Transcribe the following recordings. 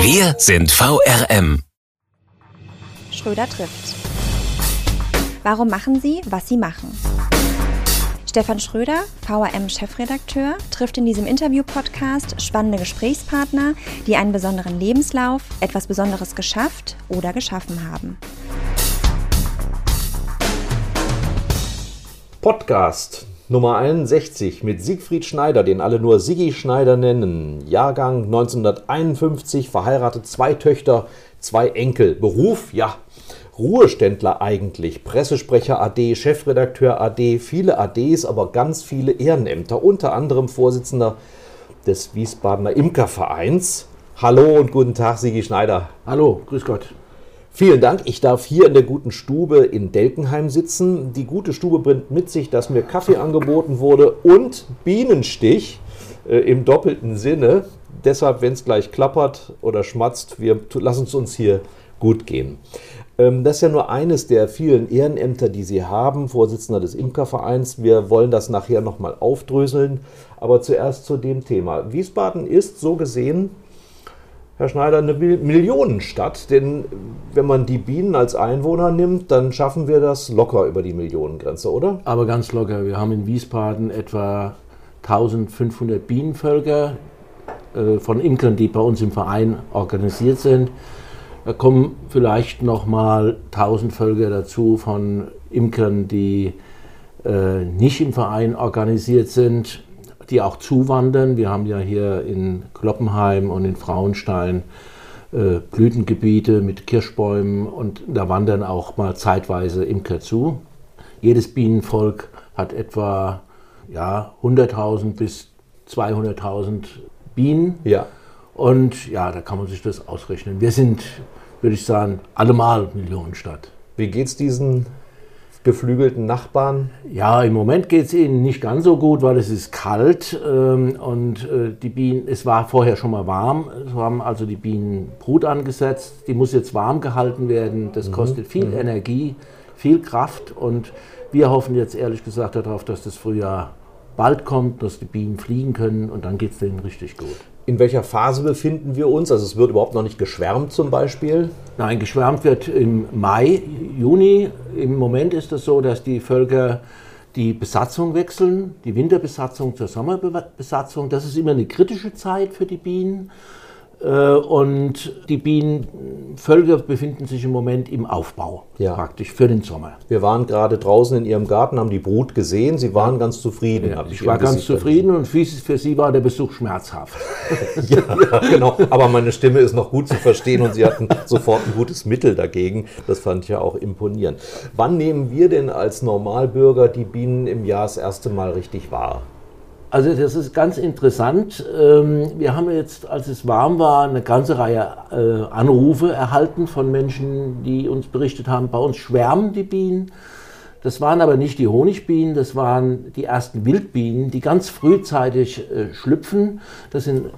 Wir sind VRM. Schröder trifft. Warum machen Sie, was Sie machen? Stefan Schröder, VRM-Chefredakteur, trifft in diesem Interview-Podcast spannende Gesprächspartner, die einen besonderen Lebenslauf, etwas Besonderes geschafft oder geschaffen haben. Podcast Nummer 61 mit Siegfried Schneider, den alle nur Siggi Schneider nennen. Jahrgang 1951, verheiratet, zwei Töchter, zwei Enkel. Beruf, ja, Ruheständler eigentlich. Pressesprecher AD, Chefredakteur AD, viele ADs, aber ganz viele Ehrenämter. Unter anderem Vorsitzender des Wiesbadener Imkervereins. Hallo und guten Tag, Sigi Schneider. Hallo, grüß Gott. Vielen Dank. Ich darf hier in der guten Stube in Delkenheim sitzen. Die gute Stube bringt mit sich, dass mir Kaffee angeboten wurde und Bienenstich äh, im doppelten Sinne. Deshalb, wenn es gleich klappert oder schmatzt, wir lassen es uns hier gut gehen. Ähm, das ist ja nur eines der vielen Ehrenämter, die Sie haben, Vorsitzender des Imkervereins. Wir wollen das nachher nochmal aufdröseln. Aber zuerst zu dem Thema. Wiesbaden ist so gesehen Herr Schneider, eine Millionenstadt. Denn wenn man die Bienen als Einwohner nimmt, dann schaffen wir das locker über die Millionengrenze, oder? Aber ganz locker. Wir haben in Wiesbaden etwa 1500 Bienenvölker äh, von Imkern, die bei uns im Verein organisiert sind. Da kommen vielleicht noch mal 1000 Völker dazu von Imkern, die äh, nicht im Verein organisiert sind die auch zuwandern. Wir haben ja hier in Kloppenheim und in Frauenstein äh, Blütengebiete mit Kirschbäumen und da wandern auch mal zeitweise Imker zu. Jedes Bienenvolk hat etwa ja, 100.000 bis 200.000 Bienen. Ja. Und ja, da kann man sich das ausrechnen. Wir sind, würde ich sagen, allemal Millionenstadt. Wie geht es diesen geflügelten Nachbarn? Ja, im Moment geht es ihnen nicht ganz so gut, weil es ist kalt ähm, und äh, die Bienen, es war vorher schon mal warm, es haben also die Bienen Brut angesetzt, die muss jetzt warm gehalten werden, das mhm. kostet viel mhm. Energie, viel Kraft und wir hoffen jetzt ehrlich gesagt darauf, dass das Frühjahr bald kommt, dass die Bienen fliegen können und dann geht es denen richtig gut. In welcher Phase befinden wir uns? Also es wird überhaupt noch nicht geschwärmt zum Beispiel? Nein, geschwärmt wird im Mai, Juni. Im Moment ist es so, dass die Völker die Besatzung wechseln, die Winterbesatzung zur Sommerbesatzung. Das ist immer eine kritische Zeit für die Bienen. Äh, und die Bienenvölker befinden sich im Moment im Aufbau, ja. praktisch für den Sommer. Wir waren gerade draußen in Ihrem Garten, haben die Brut gesehen. Sie waren ganz zufrieden. Ja, ich, ich war ganz zufrieden und für Sie war der Besuch schmerzhaft. ja, genau. Aber meine Stimme ist noch gut zu verstehen und Sie hatten sofort ein gutes Mittel dagegen. Das fand ich ja auch imponierend. Wann nehmen wir denn als Normalbürger die Bienen im Jahr das erste Mal richtig wahr? Also das ist ganz interessant. Ähm, wir haben jetzt, als es warm war, eine ganze Reihe äh, Anrufe erhalten von Menschen, die uns berichtet haben, bei uns schwärmen die Bienen. Das waren aber nicht die Honigbienen, das waren die ersten Wildbienen, die ganz frühzeitig äh, schlüpfen. Das sind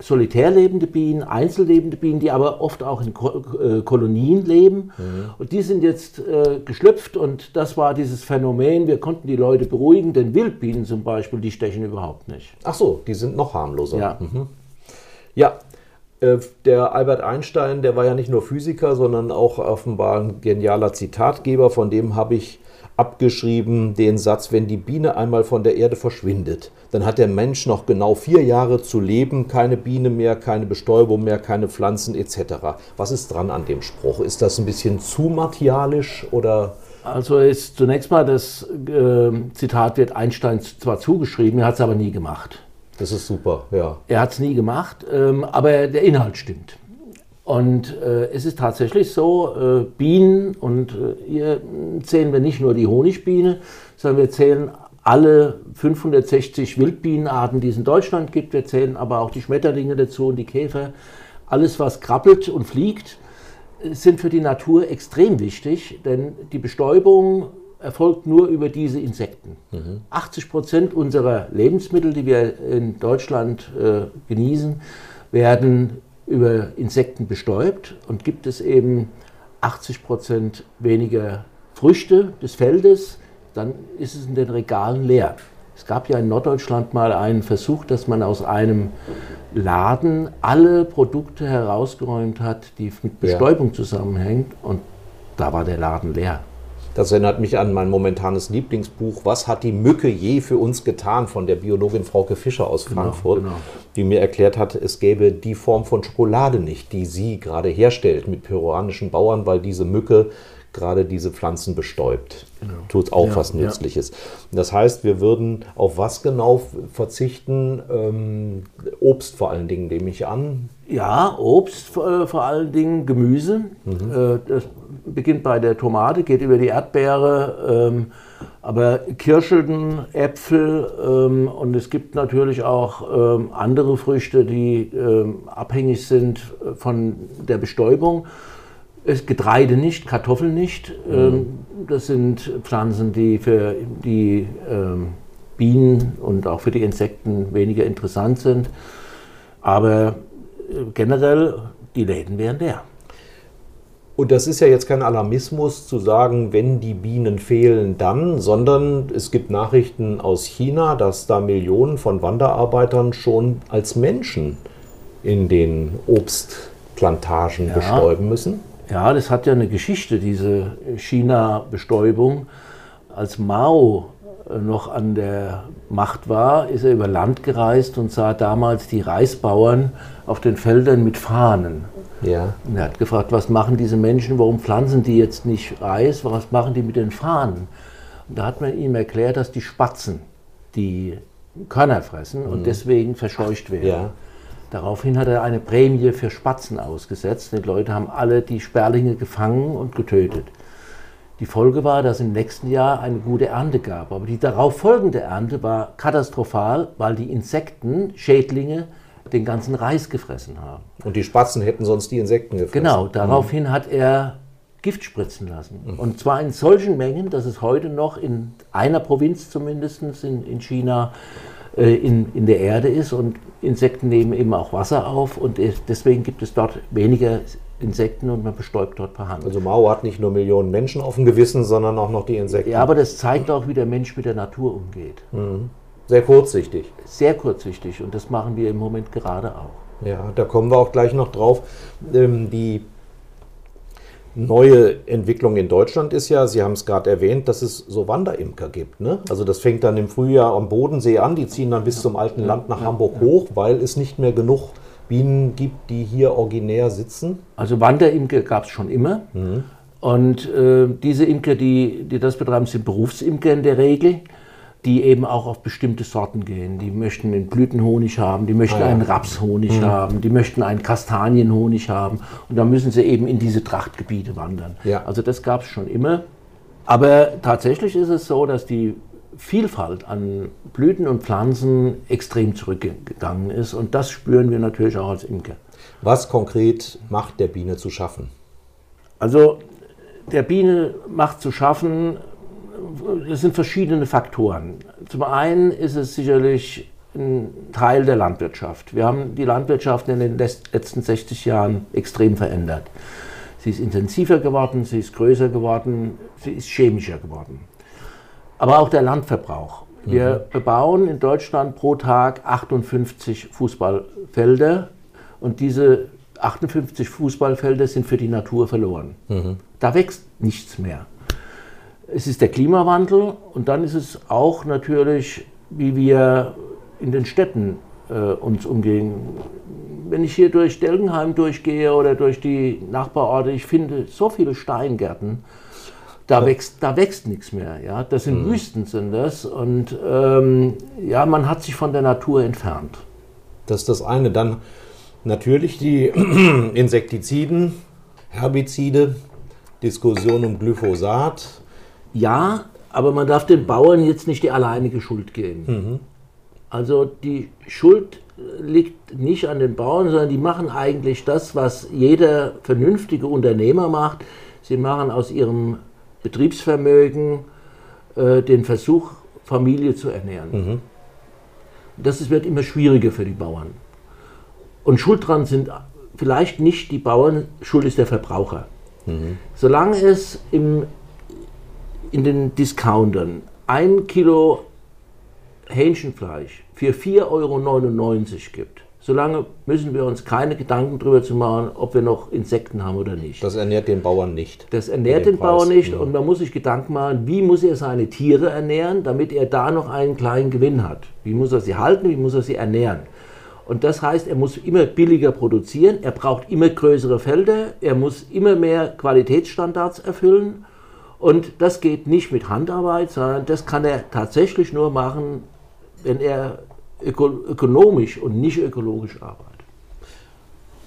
solitär lebende Bienen, einzellebende Bienen, die aber oft auch in äh, Kolonien leben. Mhm. Und die sind jetzt äh, geschlüpft und das war dieses Phänomen. Wir konnten die Leute beruhigen, denn Wildbienen zum Beispiel, die stechen überhaupt nicht. Ach so, die sind noch harmloser. Ja. Mhm. Ja, äh, der Albert Einstein, der war ja nicht nur Physiker, sondern auch offenbar ein genialer Zitatgeber. Von dem habe ich abgeschrieben den Satz, wenn die Biene einmal von der Erde verschwindet, dann hat der Mensch noch genau vier Jahre zu leben, keine Biene mehr, keine Bestäubung mehr, keine Pflanzen etc. Was ist dran an dem Spruch? Ist das ein bisschen zu martialisch oder? Also ist zunächst mal das äh, Zitat wird Einstein zwar zugeschrieben, er hat es aber nie gemacht. Das ist super, ja. Er hat es nie gemacht, ähm, aber der Inhalt stimmt. Und äh, es ist tatsächlich so, äh, Bienen, und äh, hier zählen wir nicht nur die Honigbiene, sondern wir zählen alle 560 Wildbienenarten, die es in Deutschland gibt. Wir zählen aber auch die Schmetterlinge dazu und die Käfer. Alles, was krabbelt und fliegt, sind für die Natur extrem wichtig, denn die Bestäubung erfolgt nur über diese Insekten. Mhm. 80 Prozent unserer Lebensmittel, die wir in Deutschland äh, genießen, werden über Insekten bestäubt und gibt es eben 80 Prozent weniger Früchte des Feldes, dann ist es in den Regalen leer. Es gab ja in Norddeutschland mal einen Versuch, dass man aus einem Laden alle Produkte herausgeräumt hat, die mit Bestäubung ja. zusammenhängen und da war der Laden leer. Das erinnert mich an mein momentanes Lieblingsbuch, Was hat die Mücke je für uns getan, von der Biologin Frauke Fischer aus genau, Frankfurt, genau, genau. die mir erklärt hat, es gäbe die Form von Schokolade nicht, die sie gerade herstellt mit peruanischen Bauern, weil diese Mücke gerade diese Pflanzen bestäubt. Genau. Tut auch ja, was Nützliches. Ja. Das heißt, wir würden auf was genau verzichten? Ähm, Obst vor allen Dingen, nehme ich an. Ja, Obst äh, vor allen Dingen, Gemüse. Mhm. Äh, das beginnt bei der Tomate, geht über die Erdbeere, ähm, aber Kirschen, Äpfel ähm, und es gibt natürlich auch ähm, andere Früchte, die ähm, abhängig sind von der Bestäubung. Getreide nicht, Kartoffeln nicht. Mhm. Das sind Pflanzen, die für die ähm, Bienen und auch für die Insekten weniger interessant sind. Aber äh, generell, die Läden wären leer. Und das ist ja jetzt kein Alarmismus zu sagen, wenn die Bienen fehlen, dann, sondern es gibt Nachrichten aus China, dass da Millionen von Wanderarbeitern schon als Menschen in den Obstplantagen ja. bestäuben müssen. Ja, das hat ja eine Geschichte, diese China-Bestäubung. Als Mao äh, noch an der Macht war, ist er über Land gereist und sah damals die Reisbauern auf den Feldern mit Fahnen. Ja. Und er hat gefragt, was machen diese Menschen, warum pflanzen die jetzt nicht Reis, was machen die mit den Fahnen? Und da hat man ihm erklärt, dass die Spatzen die Körner fressen und mhm. deswegen verscheucht werden. Ja. Daraufhin hat er eine Prämie für Spatzen ausgesetzt. Die Leute haben alle die Sperlinge gefangen und getötet. Die Folge war, dass im nächsten Jahr eine gute Ernte gab. Aber die darauf folgende Ernte war katastrophal, weil die Insekten, Schädlinge, den ganzen Reis gefressen haben. Und die Spatzen hätten sonst die Insekten gefressen. Genau, daraufhin mhm. hat er Gift spritzen lassen. Mhm. Und zwar in solchen Mengen, dass es heute noch in einer Provinz zumindest in, in China äh, in, in der Erde ist und Insekten nehmen eben auch Wasser auf und deswegen gibt es dort weniger Insekten und man bestäubt dort per Hand. Also Mao hat nicht nur Millionen Menschen auf dem Gewissen, sondern auch noch die Insekten. Ja, aber das zeigt auch, wie der Mensch mit der Natur umgeht. Mhm. Sehr kurzsichtig. Sehr kurzsichtig und das machen wir im Moment gerade auch. Ja, da kommen wir auch gleich noch drauf. Ähm, die neue Entwicklung in Deutschland ist ja, Sie haben es gerade erwähnt, dass es so Wanderimker gibt. Ne? Also das fängt dann im Frühjahr am Bodensee an, die ziehen dann bis zum alten Land nach Hamburg hoch, weil es nicht mehr genug Bienen gibt, die hier originär sitzen. Also Wanderimker gab es schon immer. Mhm. Und äh, diese Imker, die, die das betreiben, sind Berufsimker in der Regel die eben auch auf bestimmte Sorten gehen. Die möchten einen Blütenhonig haben, die möchten ah, ja. einen Rapshonig mhm. haben, die möchten einen Kastanienhonig haben. Und da müssen sie eben in diese Trachtgebiete wandern. Ja. Also das gab es schon immer. Aber tatsächlich ist es so, dass die Vielfalt an Blüten und Pflanzen extrem zurückgegangen ist. Und das spüren wir natürlich auch als Imker. Was konkret macht der Biene zu schaffen? Also der Biene macht zu schaffen, es sind verschiedene Faktoren. Zum einen ist es sicherlich ein Teil der Landwirtschaft. Wir haben die Landwirtschaft in den letzten 60 Jahren extrem verändert. Sie ist intensiver geworden, sie ist größer geworden, sie ist chemischer geworden. Aber auch der Landverbrauch. Wir mhm. bebauen in Deutschland pro Tag 58 Fußballfelder und diese 58 Fußballfelder sind für die Natur verloren. Mhm. Da wächst nichts mehr es ist der Klimawandel und dann ist es auch natürlich, wie wir in den Städten äh, uns umgehen. Wenn ich hier durch Delgenheim durchgehe oder durch die Nachbarorte, ich finde so viele Steingärten, da wächst, da wächst nichts mehr. Ja? Das sind mhm. Wüsten, sind das. Und ähm, ja, man hat sich von der Natur entfernt. Das ist das eine. Dann natürlich die Insektiziden, Herbizide, Diskussion um Glyphosat. Ja, aber man darf den Bauern jetzt nicht die alleinige Schuld geben. Mhm. Also die Schuld liegt nicht an den Bauern, sondern die machen eigentlich das, was jeder vernünftige Unternehmer macht. Sie machen aus ihrem Betriebsvermögen äh, den Versuch, Familie zu ernähren. Mhm. Das ist, wird immer schwieriger für die Bauern. Und schuld dran sind vielleicht nicht die Bauern, schuld ist der Verbraucher. Mhm. Solange es im, in den Discountern ein Kilo Hähnchenfleisch für 4,99 Euro gibt, solange müssen wir uns keine Gedanken darüber zu machen, ob wir noch Insekten haben oder nicht. Das ernährt den Bauern nicht. Das ernährt den, den Bauern nicht ja. und man muss sich Gedanken machen, wie muss er seine Tiere ernähren, damit er da noch einen kleinen Gewinn hat. Wie muss er sie halten, wie muss er sie ernähren. Und das heißt, er muss immer billiger produzieren, er braucht immer größere Felder, er muss immer mehr Qualitätsstandards erfüllen. Und das geht nicht mit Handarbeit, sondern das kann er tatsächlich nur machen, wenn er öko ökonomisch und nicht ökologisch arbeitet.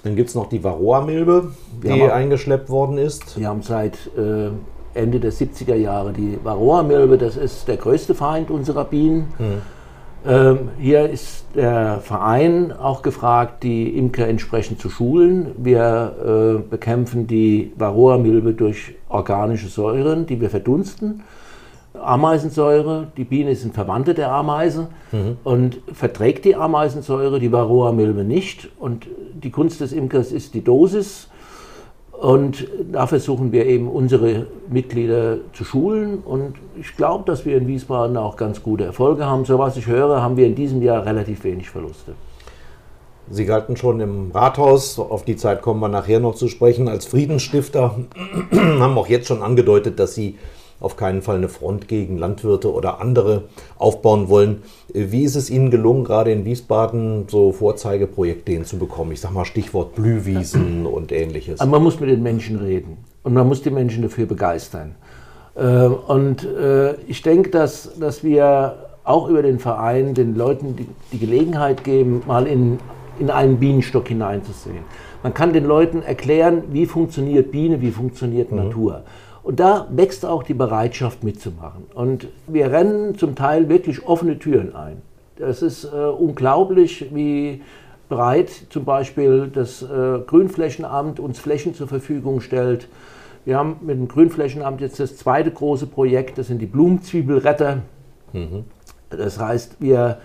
Dann gibt es noch die Varroa-Milbe, die haben, eingeschleppt worden ist. Wir haben seit äh, Ende der 70er Jahre die Varroa-Milbe, das ist der größte Feind unserer Bienen. Mhm ähm, hier ist der Verein auch gefragt, die Imker entsprechend zu schulen. Wir äh, bekämpfen die Varroa-Milbe durch organische Säuren, die wir verdunsten. Ameisensäure, die Biene ist ein Verwandte der Ameise mhm. und verträgt die Ameisensäure, die Varroa-Milbe nicht. Und die Kunst des Imkers ist die Dosis. Und da versuchen wir eben unsere Mitglieder zu schulen. Und ich glaube, dass wir in Wiesbaden auch ganz gute Erfolge haben. So was ich höre, haben wir in diesem Jahr relativ wenig Verluste. Sie galten schon im Rathaus, auf die Zeit kommen wir nachher noch zu sprechen, als Friedensstifter, haben auch jetzt schon angedeutet, dass Sie auf keinen Fall eine Front gegen Landwirte oder andere aufbauen wollen. Wie ist es Ihnen gelungen, gerade in Wiesbaden so Vorzeigeprojekte hinzubekommen? Ich sage mal Stichwort Blühwiesen und ähnliches. Also man muss mit den Menschen reden und man muss die Menschen dafür begeistern. Äh, und äh, ich denke, dass, dass wir auch über den Verein den Leuten die, die Gelegenheit geben, mal in, in einen Bienenstock hineinzusehen. Man kann den Leuten erklären, wie funktioniert Biene, wie funktioniert mhm. Natur. Und da wächst auch die Bereitschaft mitzumachen. Und wir rennen zum Teil wirklich offene Türen ein. Es ist äh, unglaublich, wie breit zum Beispiel das äh, Grünflächenamt uns Flächen zur Verfügung stellt. Wir haben mit dem Grünflächenamt jetzt das zweite große Projekt, das sind die Blumenzwiebelretter. Mhm. Das heißt, wir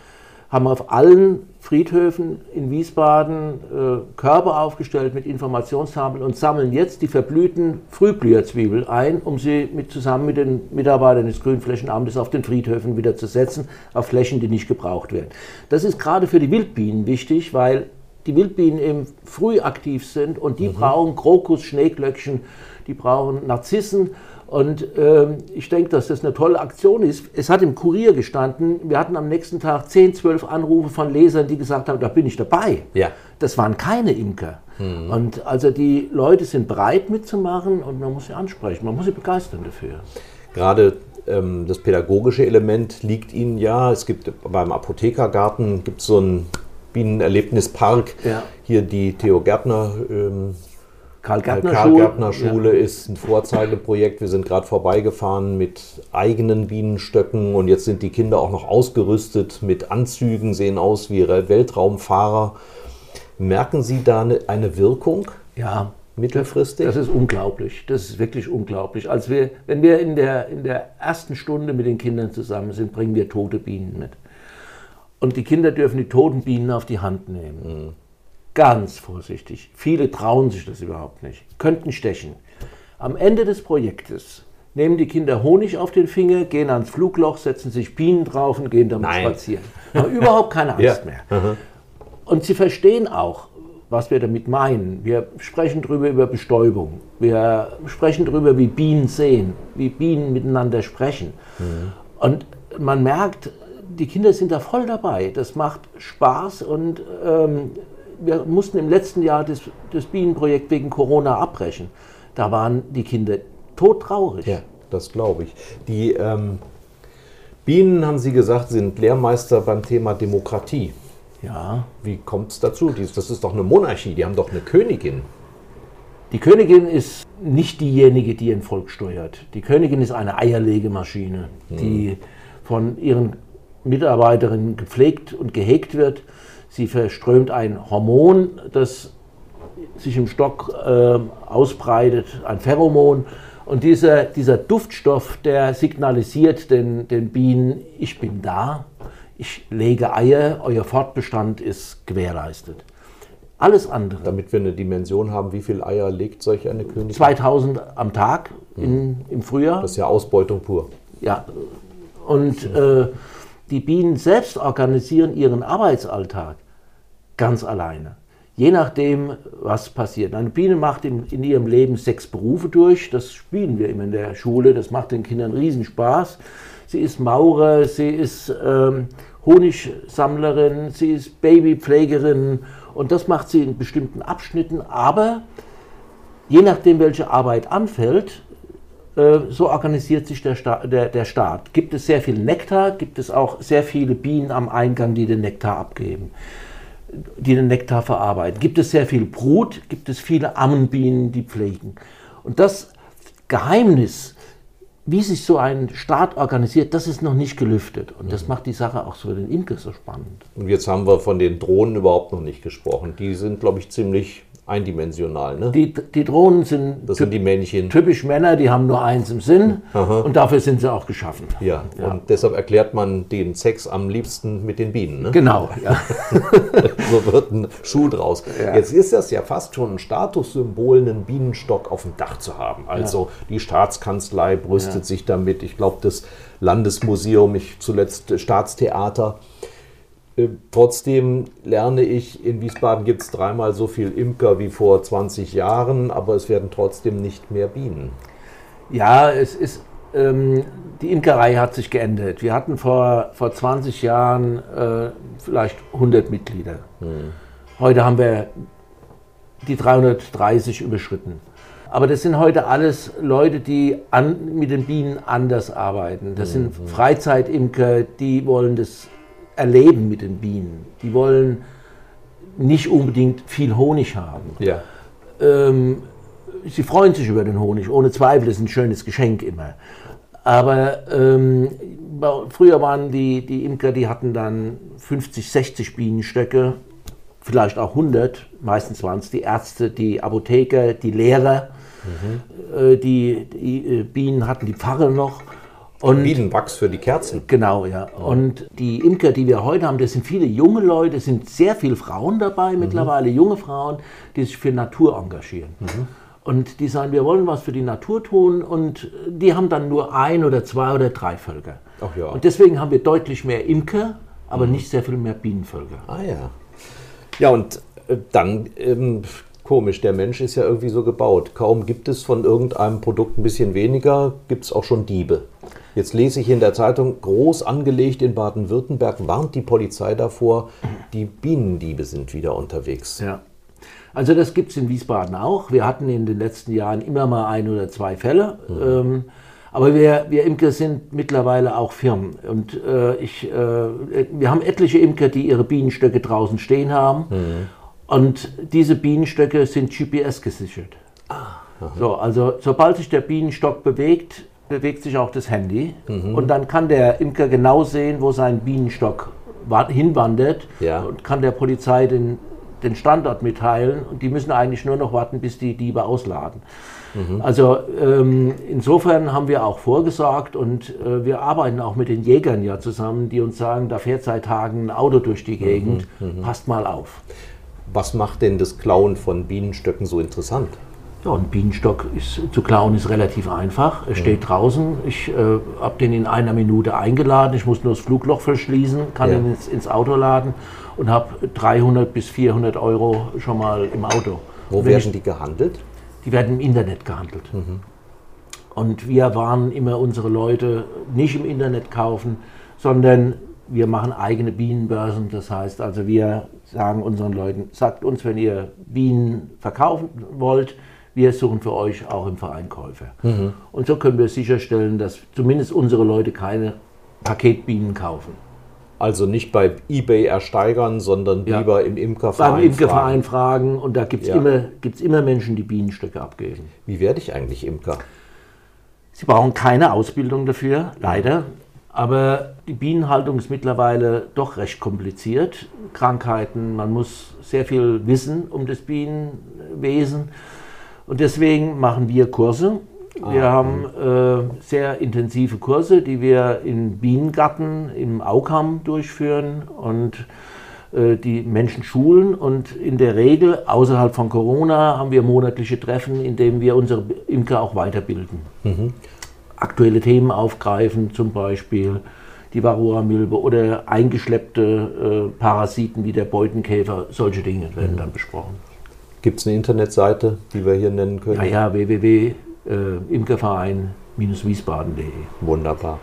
haben auf allen Friedhöfen in Wiesbaden äh, Körper aufgestellt mit Informationstafeln und sammeln jetzt die verblühten Frühblüherzwiebel ein, um sie mit, zusammen mit den Mitarbeitern des Grünflächenamtes auf den Friedhöfen wieder zu setzen, auf Flächen, die nicht gebraucht werden. Das ist gerade für die Wildbienen wichtig, weil die Wildbienen eben früh aktiv sind und die mhm. brauchen Krokus, Schneeglöckchen, die brauchen Narzissen und ähm, ich denke, dass das eine tolle Aktion ist. Es hat im Kurier gestanden, wir hatten am nächsten Tag 10, 12 Anrufe von Lesern, die gesagt haben, da bin ich dabei. Ja. Das waren keine Imker. Mhm. Und also die Leute sind bereit mitzumachen und man muss sie ansprechen, man muss sie begeistern dafür. Gerade ähm, das pädagogische Element liegt Ihnen ja. Es gibt beim Apothekergarten gibt so einen Bienenerlebnispark. Ja. Hier die Theo Gärtner ähm, Karl-Gärtner-Schule ja. ist ein Vorzeigeprojekt. Wir sind gerade vorbeigefahren mit eigenen Bienenstöcken und jetzt sind die Kinder auch noch ausgerüstet mit Anzügen, sehen aus wie Weltraumfahrer. Merken Sie da eine, eine Wirkung? Ja, mittelfristig? Das ist unglaublich. Das ist wirklich unglaublich. Als wir, wenn wir in der, in der ersten Stunde mit den Kindern zusammen sind, bringen wir tote Bienen mit. Und die Kinder dürfen die toten Bienen auf die Hand nehmen. Mhm ganz vorsichtig. Viele trauen sich das überhaupt nicht, könnten stechen. Am Ende des Projektes nehmen die Kinder Honig auf den Finger, gehen ans Flugloch, setzen sich Bienen drauf und gehen damit Nein. spazieren. Haben überhaupt keine Angst ja. mehr. Aha. Und sie verstehen auch, was wir damit meinen. Wir sprechen darüber über Bestäubung. Wir sprechen darüber, wie Bienen sehen, wie Bienen miteinander sprechen. Mhm. Und man merkt, die Kinder sind da voll dabei. Das macht Spaß und ähm, wir mussten im letzten Jahr das, das Bienenprojekt wegen Corona abbrechen. Da waren die Kinder todtraurig. Ja, das glaube ich. Die ähm, Bienen, haben Sie gesagt, sind Lehrmeister beim Thema Demokratie. Ja. Wie kommt es dazu? Das ist doch eine Monarchie, die haben doch eine Königin. Die Königin ist nicht diejenige, die ein Volk steuert. Die Königin ist eine Eierlegemaschine, hm. die von ihren Mitarbeiterin gepflegt und gehegt wird. Sie verströmt ein Hormon, das sich im Stock äh, ausbreitet, ein Pheromon. Und dieser, dieser Duftstoff, der signalisiert den, den Bienen, ich bin da, ich lege Eier, euer Fortbestand ist gewährleistet. Alles andere. Damit wir eine Dimension haben, wie viele Eier legt solch eine Königin? 2000 am Tag in, im Frühjahr. Das ist ja Ausbeutung pur. Ja, und äh, die Bienen selbst organisieren ihren Arbeitsalltag ganz alleine. Je nachdem, was passiert. Eine Biene macht in, in ihrem Leben sechs Berufe durch. Das spielen wir immer in der Schule. Das macht den Kindern Riesenspaß. Sie ist Maurer, sie ist ähm, Honigsammlerin, sie ist Babypflegerin und das macht sie in bestimmten Abschnitten. Aber je nachdem, welche Arbeit anfällt, äh, so organisiert sich der, Sta der, der Staat. Gibt es sehr viel Nektar, gibt es auch sehr viele Bienen am Eingang, die den Nektar abgeben, die den Nektar verarbeiten. Gibt es sehr viel Brut, gibt es viele Ammenbienen, die pflegen. Und das Geheimnis, wie sich so ein Staat organisiert, das ist noch nicht gelüftet. Und das macht die Sache auch für den Imker so spannend. Und jetzt haben wir von den Drohnen überhaupt noch nicht gesprochen. Die sind, glaube ich, ziemlich eindimensional. Ne? Die, die Drohnen sind, das sind die Männchen. typisch Männer, die haben nur eins im Sinn Aha. und dafür sind sie auch geschaffen. Ja, und deshalb erklärt man den Sex am liebsten mit den Bienen. Ne? Genau, ja. so wird ein Schuh draus. Ja. Jetzt ist das ja fast schon ein Statussymbol, einen Bienenstock auf dem Dach zu haben. Also die Staatskanzlei brüstet Ja. sich damit. Ich glaube, das Landesmuseum, ich zuletzt Staatstheater. Äh, Trotzdem lerne ich, in Wiesbaden gibt es dreimal so viel Imker wie vor 20 Jahren, aber es werden trotzdem nicht mehr Bienen. Ja, es ist, ähm, die Imkerei hat sich geändert. Wir hatten vor, vor 20 Jahren äh, vielleicht 100 Mitglieder. Heute haben wir die 330 überschritten. Aber das sind heute alles Leute, die an, mit den Bienen anders arbeiten. Das sind Freizeitimker, die wollen das erleben mit den Bienen. Die wollen nicht unbedingt viel Honig haben. Ja. Ähm, sie freuen sich über den Honig, ohne Zweifel, das ist ein schönes Geschenk immer. Aber ähm, früher waren die, die Imker, die hatten dann 50, 60 Bienenstöcke, vielleicht auch 100, meistens waren es die Ärzte, die Apotheker, die Lehrer, äh, die, die äh, Bienen hatten, die Pfarrer noch. Und Bienenwachs für die Kerzen. Genau, ja. Und die Imker, die wir heute haben, das sind viele junge Leute, es sind sehr viele Frauen dabei mittlerweile, junge Frauen, die sich für Natur engagieren. Und die sagen, wir wollen was für die Natur tun und die haben dann nur ein oder zwei oder drei Völker. Ach ja. Und deswegen haben wir deutlich mehr Imker, aber nicht sehr viel mehr Bienenvölker. Ah ja. Ja, und äh, dann ähm, komisch, der Mensch ist ja irgendwie so gebaut. Kaum gibt es von irgendeinem Produkt ein bisschen weniger, gibt es auch schon Diebe. Jetzt lese ich in der Zeitung, groß angelegt in Baden-Württemberg warnt die Polizei davor, die Bienendiebe sind wieder unterwegs. Ja. Also das gibt es in Wiesbaden auch. Wir hatten in den letzten Jahren immer mal ein oder zwei Fälle. Ähm, aber wir, wir Imker sind mittlerweile auch Firmen. Und äh, ich, äh, wir haben etliche Imker, die ihre Bienenstöcke draußen stehen haben. Und diese Bienenstöcke sind GPS gesichert. So, also sobald sich der Bienenstock bewegt, bewegt sich auch das Handy. Und dann kann der Imker genau sehen, wo sein Bienenstock wa- hinwandert Ja. und kann der Polizei den, den Standort mitteilen. Und die müssen eigentlich nur noch warten, bis die Diebe ausladen. Also ähm, insofern haben wir auch vorgesorgt und äh, wir arbeiten auch mit den Jägern ja zusammen, die uns sagen, da fährt seit Tagen ein Auto durch die Gegend, passt mal auf. Was macht denn das Klauen von Bienenstöcken so interessant? Ja, ein Bienenstock ist, zu klauen ist relativ einfach. Er steht draußen. Ich äh, habe den in einer Minute eingeladen. Ich muss nur das Flugloch verschließen, kann Ja. ihn ins, ins Auto laden und habe 300 bis 400 Euro schon mal im Auto. Wo werden ich, die gehandelt? die werden im Internet gehandelt. Und wir warnen immer unsere Leute, nicht im Internet kaufen, sondern wir machen eigene Bienenbörsen. Das heißt also, wir sagen unseren Leuten, sagt uns, wenn ihr Bienen verkaufen wollt, wir suchen für euch auch im Verein Käufer. Und so können wir sicherstellen, dass zumindest unsere Leute keine Paketbienen kaufen. Also nicht bei eBay ersteigern, sondern Ja. lieber im Imkerverein. Beim Imkerverein fragen und da gibt es Ja. immer, gibt's immer Menschen, die Bienenstöcke abgeben. Wie werde ich eigentlich Imker? Sie brauchen keine Ausbildung dafür, leider. Aber die Bienenhaltung ist mittlerweile doch recht kompliziert. Krankheiten, man muss sehr viel wissen um das Bienenwesen. Und deswegen machen wir Kurse. Wir ah, haben äh, sehr intensive Kurse, die wir in Bienengarten im Aukam durchführen und äh, die Menschen schulen. Und in der Regel, außerhalb von Corona, haben wir monatliche Treffen, in denen wir unsere Imker auch weiterbilden. Mhm aktuelle Themen aufgreifen, zum Beispiel die Varroa-Milbe oder eingeschleppte äh, Parasiten wie der Beutenkäfer, solche Dinge werden mhm. dann besprochen. Gibt es eine Internetseite, die wir hier nennen können? Ja, ja, www.imkerverein-wiesbaden.de. Wunderbar.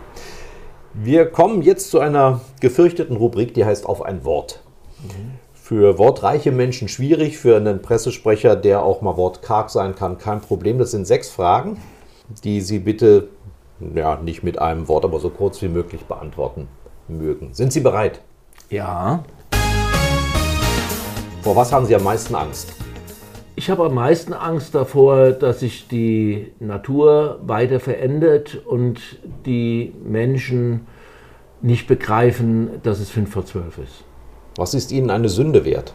Wir kommen jetzt zu einer gefürchteten Rubrik, die heißt Auf ein Wort. Mhm. Für wortreiche Menschen schwierig, für einen Pressesprecher, der auch mal wortkarg sein kann, kein Problem. Das sind sechs Fragen, die Sie bitte ja, nicht mit einem Wort, aber so kurz wie möglich beantworten mögen. Sind Sie bereit? Ja. Vor was haben Sie am meisten Angst? Ich habe am meisten Angst davor, dass sich die Natur weiter verändert und die Menschen nicht begreifen, dass es 5 vor 12 ist. Was ist Ihnen eine Sünde wert?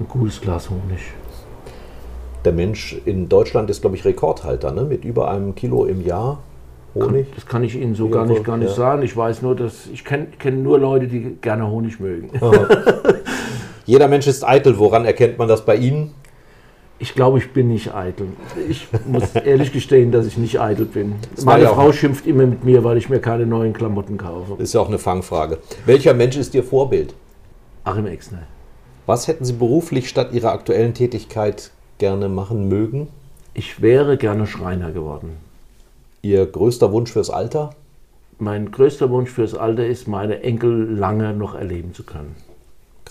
Ein gutes Glas Honig. Der Mensch in Deutschland ist, glaube ich, Rekordhalter ne? mit über einem Kilo im Jahr. Honig? Das kann ich Ihnen so gar nicht, gar nicht ja. sagen. Ich weiß nur, dass ich kenne kenn nur Leute, die gerne Honig mögen. Jeder Mensch ist eitel. Woran erkennt man das bei Ihnen? Ich glaube, ich bin nicht eitel. Ich muss ehrlich gestehen, dass ich nicht eitel bin. Das Meine Frau schimpft immer mit mir, weil ich mir keine neuen Klamotten kaufe. Das ist ja auch eine Fangfrage. Welcher Mensch ist Ihr Vorbild? Achim Exner. Was hätten Sie beruflich statt Ihrer aktuellen Tätigkeit gerne machen mögen? Ich wäre gerne Schreiner geworden. Ihr größter Wunsch fürs Alter? Mein größter Wunsch fürs Alter ist, meine Enkel lange noch erleben zu können.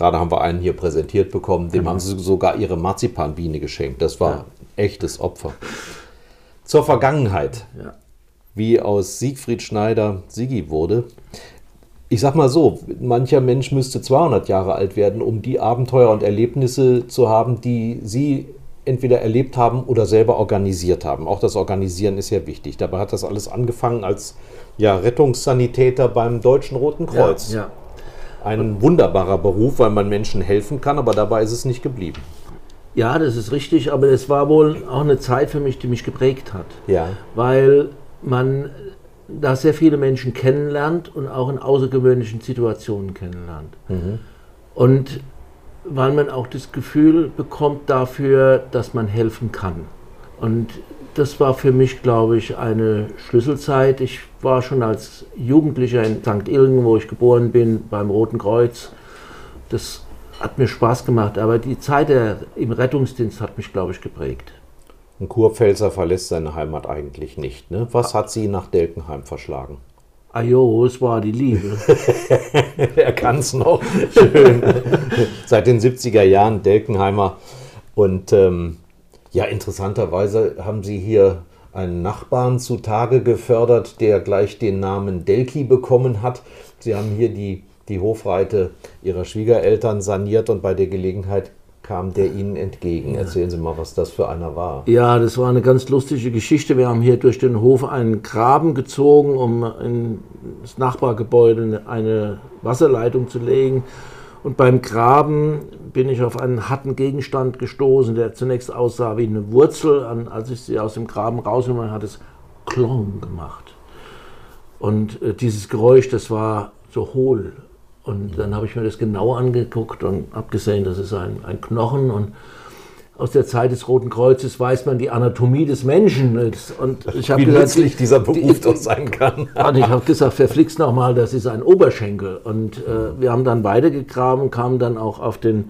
Gerade haben wir einen hier präsentiert bekommen, dem genau. haben sie sogar ihre Marzipanbiene geschenkt. Das war ja. echtes Opfer. Zur Vergangenheit. Ja. Wie aus Siegfried Schneider Sigi wurde. Ich sag mal so, mancher Mensch müsste 200 Jahre alt werden, um die Abenteuer und Erlebnisse zu haben, die Sie entweder erlebt haben oder selber organisiert haben. Auch das Organisieren ist ja wichtig. Dabei hat das alles angefangen als ja, Rettungssanitäter beim Deutschen Roten Kreuz. Ja, ja. Ein wunderbarer Beruf, weil man Menschen helfen kann, aber dabei ist es nicht geblieben. Ja, das ist richtig, aber es war wohl auch eine Zeit für mich, die mich geprägt hat. Ja. Weil man da sehr viele Menschen kennenlernt und auch in außergewöhnlichen Situationen kennenlernt. Mhm. Und weil man auch das Gefühl bekommt dafür, dass man helfen kann. Und das war für mich, glaube ich, eine Schlüsselzeit. Ich war schon als Jugendlicher in St. Ilgen, wo ich geboren bin, beim Roten Kreuz. Das hat mir Spaß gemacht, aber die Zeit im Rettungsdienst hat mich, glaube ich, geprägt. Ein Kurpfälzer verlässt seine Heimat eigentlich nicht. Ne? Was hat Sie nach Delkenheim verschlagen? Ajo, es war die Liebe. er kann es noch. Schön. Seit den 70er Jahren Delkenheimer. Und ähm, ja, interessanterweise haben Sie hier einen Nachbarn zutage gefördert, der gleich den Namen Delki bekommen hat. Sie haben hier die, die Hofreite Ihrer Schwiegereltern saniert und bei der Gelegenheit kam der Ihnen entgegen. Erzählen Sie mal, was das für einer war. Ja, das war eine ganz lustige Geschichte. Wir haben hier durch den Hof einen Graben gezogen, um in das Nachbargebäude eine Wasserleitung zu legen. Und beim Graben bin ich auf einen harten Gegenstand gestoßen, der zunächst aussah wie eine Wurzel. Als ich sie aus dem Graben rausgenommen hat es Klong gemacht. Und äh, dieses Geräusch, das war so hohl und dann habe ich mir das genau angeguckt und habe gesehen, das ist ein, ein Knochen. Und aus der Zeit des Roten Kreuzes weiß man die Anatomie des Menschen. Und ich Wie gesagt, nützlich dieser Beruf doch sein kann. Und ich habe gesagt, verflixt nochmal, das ist ein Oberschenkel. Und äh, wir haben dann beide gegraben, kamen dann auch auf den,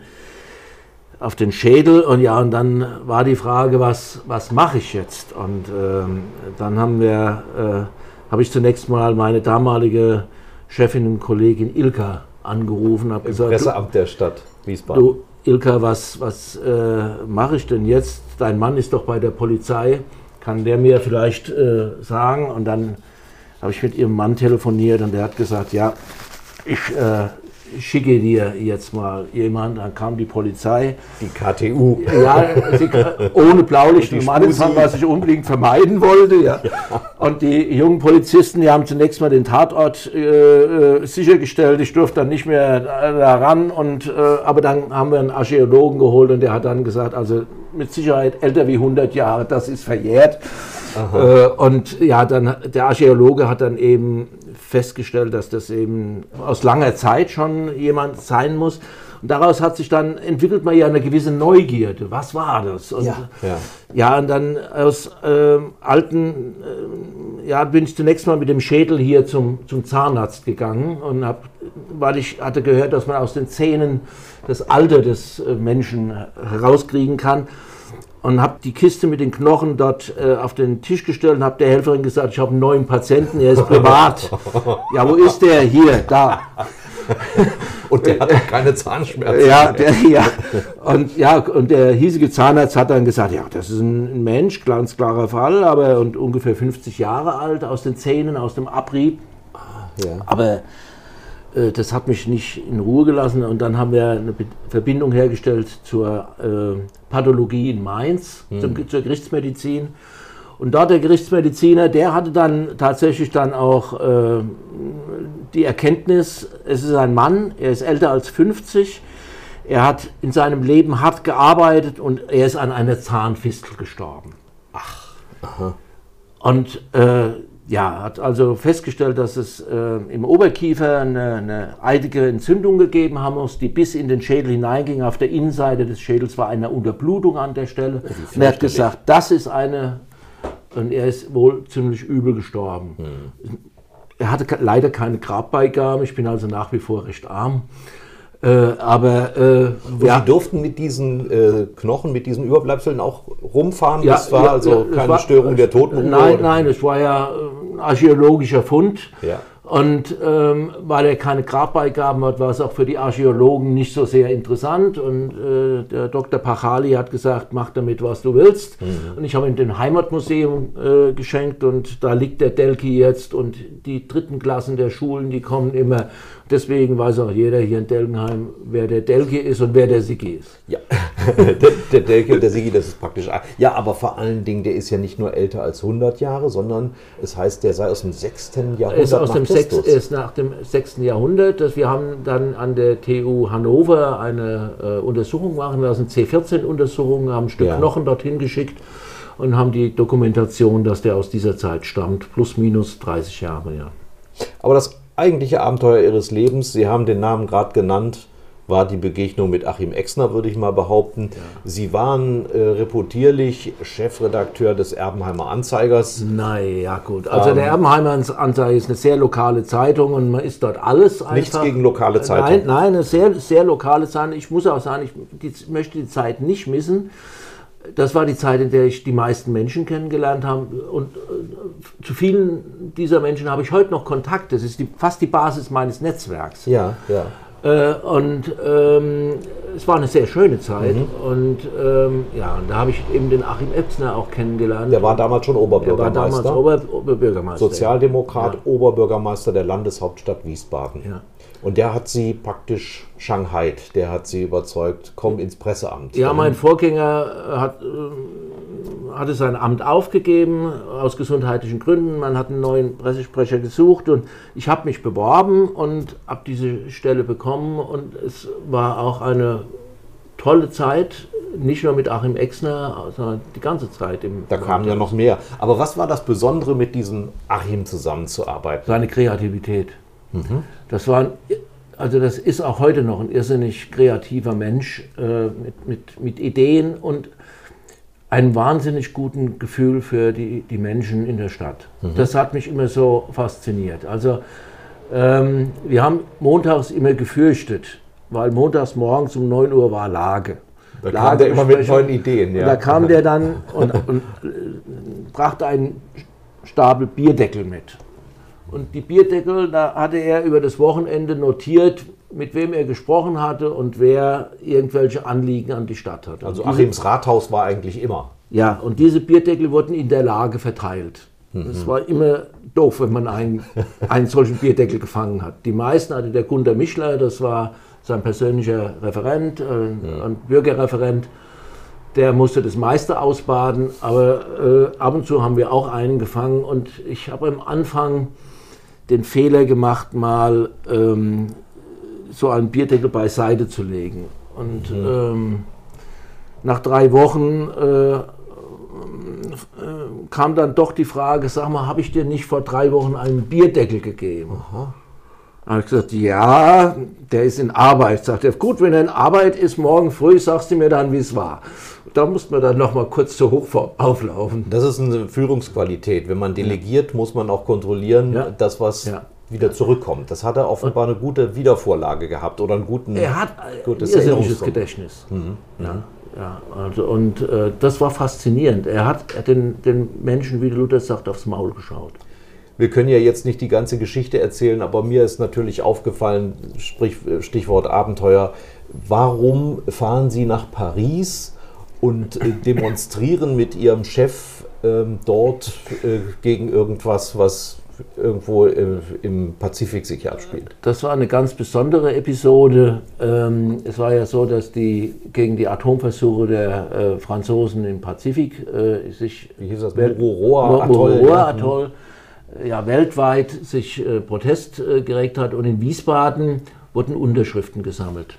auf den Schädel. Und ja, und dann war die Frage, was, was mache ich jetzt? Und ähm, dann haben wir, äh, habe ich zunächst mal meine damalige Chefin und Kollegin Ilka angerufen, habe gesagt, Presseamt der Stadt Wiesbaden. Du, Ilka, was, was äh, mache ich denn jetzt? Dein Mann ist doch bei der Polizei, kann der mir vielleicht äh, sagen? Und dann habe ich mit ihrem Mann telefoniert und der hat gesagt, ja, ich, äh, schicke dir jetzt mal jemand, dann kam die Polizei. Die KTU. Ja, sie, ohne Blaulicht und Mannesmann, was ich unbedingt vermeiden wollte. Ja. ja. Und die jungen Polizisten, die haben zunächst mal den Tatort äh, äh sichergestellt. Ich durfte dann nicht mehr da ran. Und, äh, aber dann haben wir einen Archäologen geholt und der hat dann gesagt, also mit Sicherheit älter wie 100 Jahre, das ist verjährt. Äh, und ja, dann der Archäologe hat dann eben festgestellt, dass das eben aus langer Zeit schon jemand sein muss. Und daraus hat sich dann, entwickelt man ja eine gewisse Neugierde. Was war das? Und, ja, ja. ja, und dann aus äh, alten, äh, ja, bin ich zunächst mal mit dem Schädel hier zum, zum Zahnarzt gegangen und hab, weil ich hatte gehört, dass man aus den Zähnen das Alter des äh, Menschen herauskriegen kann und habe die Kiste mit den Knochen dort äh, auf den Tisch gestellt und habe der Helferin gesagt, ich habe einen neuen Patienten, er ist privat. ja, wo ist der? Hier, da. und der hat keine Zahnschmerzen. Ja, der, ja. Und, ja, und der hiesige Zahnarzt hat dann gesagt, ja, das ist ein Mensch, ganz klarer Fall, aber und ungefähr 50 Jahre alt, aus den Zähnen, aus dem Abrieb. Ja. Aber das hat mich nicht in Ruhe gelassen und dann haben wir eine Verbindung hergestellt zur äh, Pathologie in Mainz, hm. zum, zur Gerichtsmedizin. Und dort der Gerichtsmediziner, der hatte dann tatsächlich dann auch äh, die Erkenntnis, es ist ein Mann, er ist älter als 50, er hat in seinem Leben hart gearbeitet und er ist an einer Zahnfistel gestorben. Ach. Aha. Und äh, ja, hat also festgestellt, dass es äh, im Oberkiefer eine, eine, eidige Entzündung gegeben haben muss, die bis in den Schädel hineinging. Auf der Innenseite des Schädels war eine Unterblutung an der Stelle. Und er hat gesagt, das ist eine, und er ist wohl ziemlich übel gestorben. Hm. Er hatte leider keine Grabbeigaben, ich bin also nach wie vor recht arm. Äh, aber äh, ja. Sie durften mit diesen äh, Knochen, mit diesen Überbleibseln auch rumfahren. Ja, das war ja, also keine war, Störung der Totenruhe. Nein, nein, es war ja ein archäologischer Fund. Ja. Und ähm, weil er keine Grabbeigaben hat, war es auch für die Archäologen nicht so sehr interessant. Und äh, der Dr. Pachali hat gesagt, mach damit, was du willst. Mhm. Und ich habe ihm den Heimatmuseum äh, geschenkt und da liegt der Delki jetzt und die dritten Klassen der Schulen, die kommen immer Deswegen weiß auch jeder hier in Delgenheim, wer der Delke ist und wer der Sigi ist. Ja, der, der Delke und der Sigi, das ist praktisch. Ja, aber vor allen Dingen, der ist ja nicht nur älter als 100 Jahre, sondern es heißt, der sei aus dem 6. Jahrhundert. Er ist, aus dem 6, ist nach dem 6. Jahrhundert. wir haben dann an der TU Hannover eine äh, Untersuchung machen lassen, C14-Untersuchung, haben ein Stück ja. Knochen dorthin geschickt und haben die Dokumentation, dass der aus dieser Zeit stammt, plus minus 30 Jahre, ja. Aber das eigentliche Abenteuer ihres Lebens, Sie haben den Namen gerade genannt, war die Begegnung mit Achim Exner, würde ich mal behaupten. Ja. Sie waren äh, reputierlich Chefredakteur des Erbenheimer Anzeigers. Naja, gut. Also ähm, der Erbenheimer Anzeiger ist eine sehr lokale Zeitung und man ist dort alles einfach. Nichts gegen lokale Zeitung. Nein, nein, eine sehr, sehr lokale Zeitung. Ich muss auch sagen, ich die, möchte die Zeit nicht missen das war die Zeit, in der ich die meisten Menschen kennengelernt habe. Und äh, zu vielen dieser Menschen habe ich heute noch Kontakt. Das ist die, fast die Basis meines Netzwerks. Ja, ja. Äh, und ähm, es war eine sehr schöne Zeit. Mhm. Und ähm, ja, und da habe ich eben den Achim Ebsner auch kennengelernt. Der war damals schon Oberbürgermeister. Der war damals Ober Oberbürgermeister. Sozialdemokrat, ja. Oberbürgermeister der Landeshauptstadt Wiesbaden. Ja. Und der hat sie praktisch Shanghai, der hat sie überzeugt, komm ins Presseamt. Ja, mein Vorgänger hat, äh, hatte sein Amt aufgegeben aus gesundheitlichen Gründen. Man hat einen neuen Pressesprecher gesucht und ich habe mich beworben und habe diese Stelle bekommen und es war auch eine tolle Zeit, nicht nur mit Achim Exner, sondern die ganze Zeit. Im da kamen ja noch mehr. Aber was war das Besondere, mit diesem Achim zusammenzuarbeiten? Seine Kreativität. Mhm. Das war, also das ist auch heute noch ein irrsinnig kreativer Mensch äh, mit, mit, mit Ideen und einem wahnsinnig guten Gefühl für die, die Menschen in der Stadt. Mhm. Das hat mich immer so fasziniert. Also ähm, wir haben montags immer gefürchtet, weil montags morgens um 9 Uhr war Lage. Da Lage kam der immer mit neuen Ideen. Ja. Da kam der dann und, und äh, brachte einen Stapel Bierdeckel mit. Und die Bierdeckel, da hatte er über das Wochenende notiert, mit wem er gesprochen hatte und wer irgendwelche Anliegen an die Stadt hatte. Also Achims Rathaus war eigentlich immer. Ja, und diese Bierdeckel wurden in der Lage verteilt. Es war immer doof, wenn man einen, einen solchen Bierdeckel gefangen hat. Die meisten hatte der Gunter Mischler, das war sein persönlicher Referent, äh, ein Bürgerreferent. Der musste das meiste ausbaden, aber äh, ab und zu haben wir auch einen gefangen und ich habe am Anfang den Fehler gemacht, mal ähm, so einen Bierdeckel beiseite zu legen. Und ähm, nach drei Wochen äh, kam dann doch die Frage, sag mal, habe ich dir nicht vor drei Wochen einen Bierdeckel gegeben? Da habe ich gesagt, ja, der ist in Arbeit. Sagt er, gut, wenn er in Arbeit ist, morgen früh sagst du mir dann, wie es war. Da mussten wir dann noch mal kurz zur Hochform auflaufen. Das ist eine Führungsqualität. Wenn man delegiert, muss man auch kontrollieren, Ja. dass was Ja. wieder zurückkommt. Das hat er offenbar eine gute Wiedervorlage gehabt oder einen guten. Er hat ein Gutes irrsinniges. Gedächtnis. Ja, ja, also, und äh, das war faszinierend. Er hat er hat den, den Menschen, wie Luther sagt, aufs Maul geschaut. Wir können ja jetzt nicht die ganze Geschichte erzählen, aber mir ist natürlich aufgefallen, sprich, Stichwort Abenteuer, warum fahren Sie nach Paris und äh, demonstrieren mit Ihrem Chef ähm, dort äh, gegen irgendwas, was irgendwo äh, im Pazifik sich abspielt? Das war eine ganz besondere Episode. Ähm, es war ja so, dass die gegen die Atomversuche der äh, Franzosen im Pazifik sich Wie hieß das? Mururoa Atoll, Mururoa ja. Atoll, äh, ja, weltweit sich äh, Protest äh, geregt hat und in Wiesbaden wurden Unterschriften gesammelt.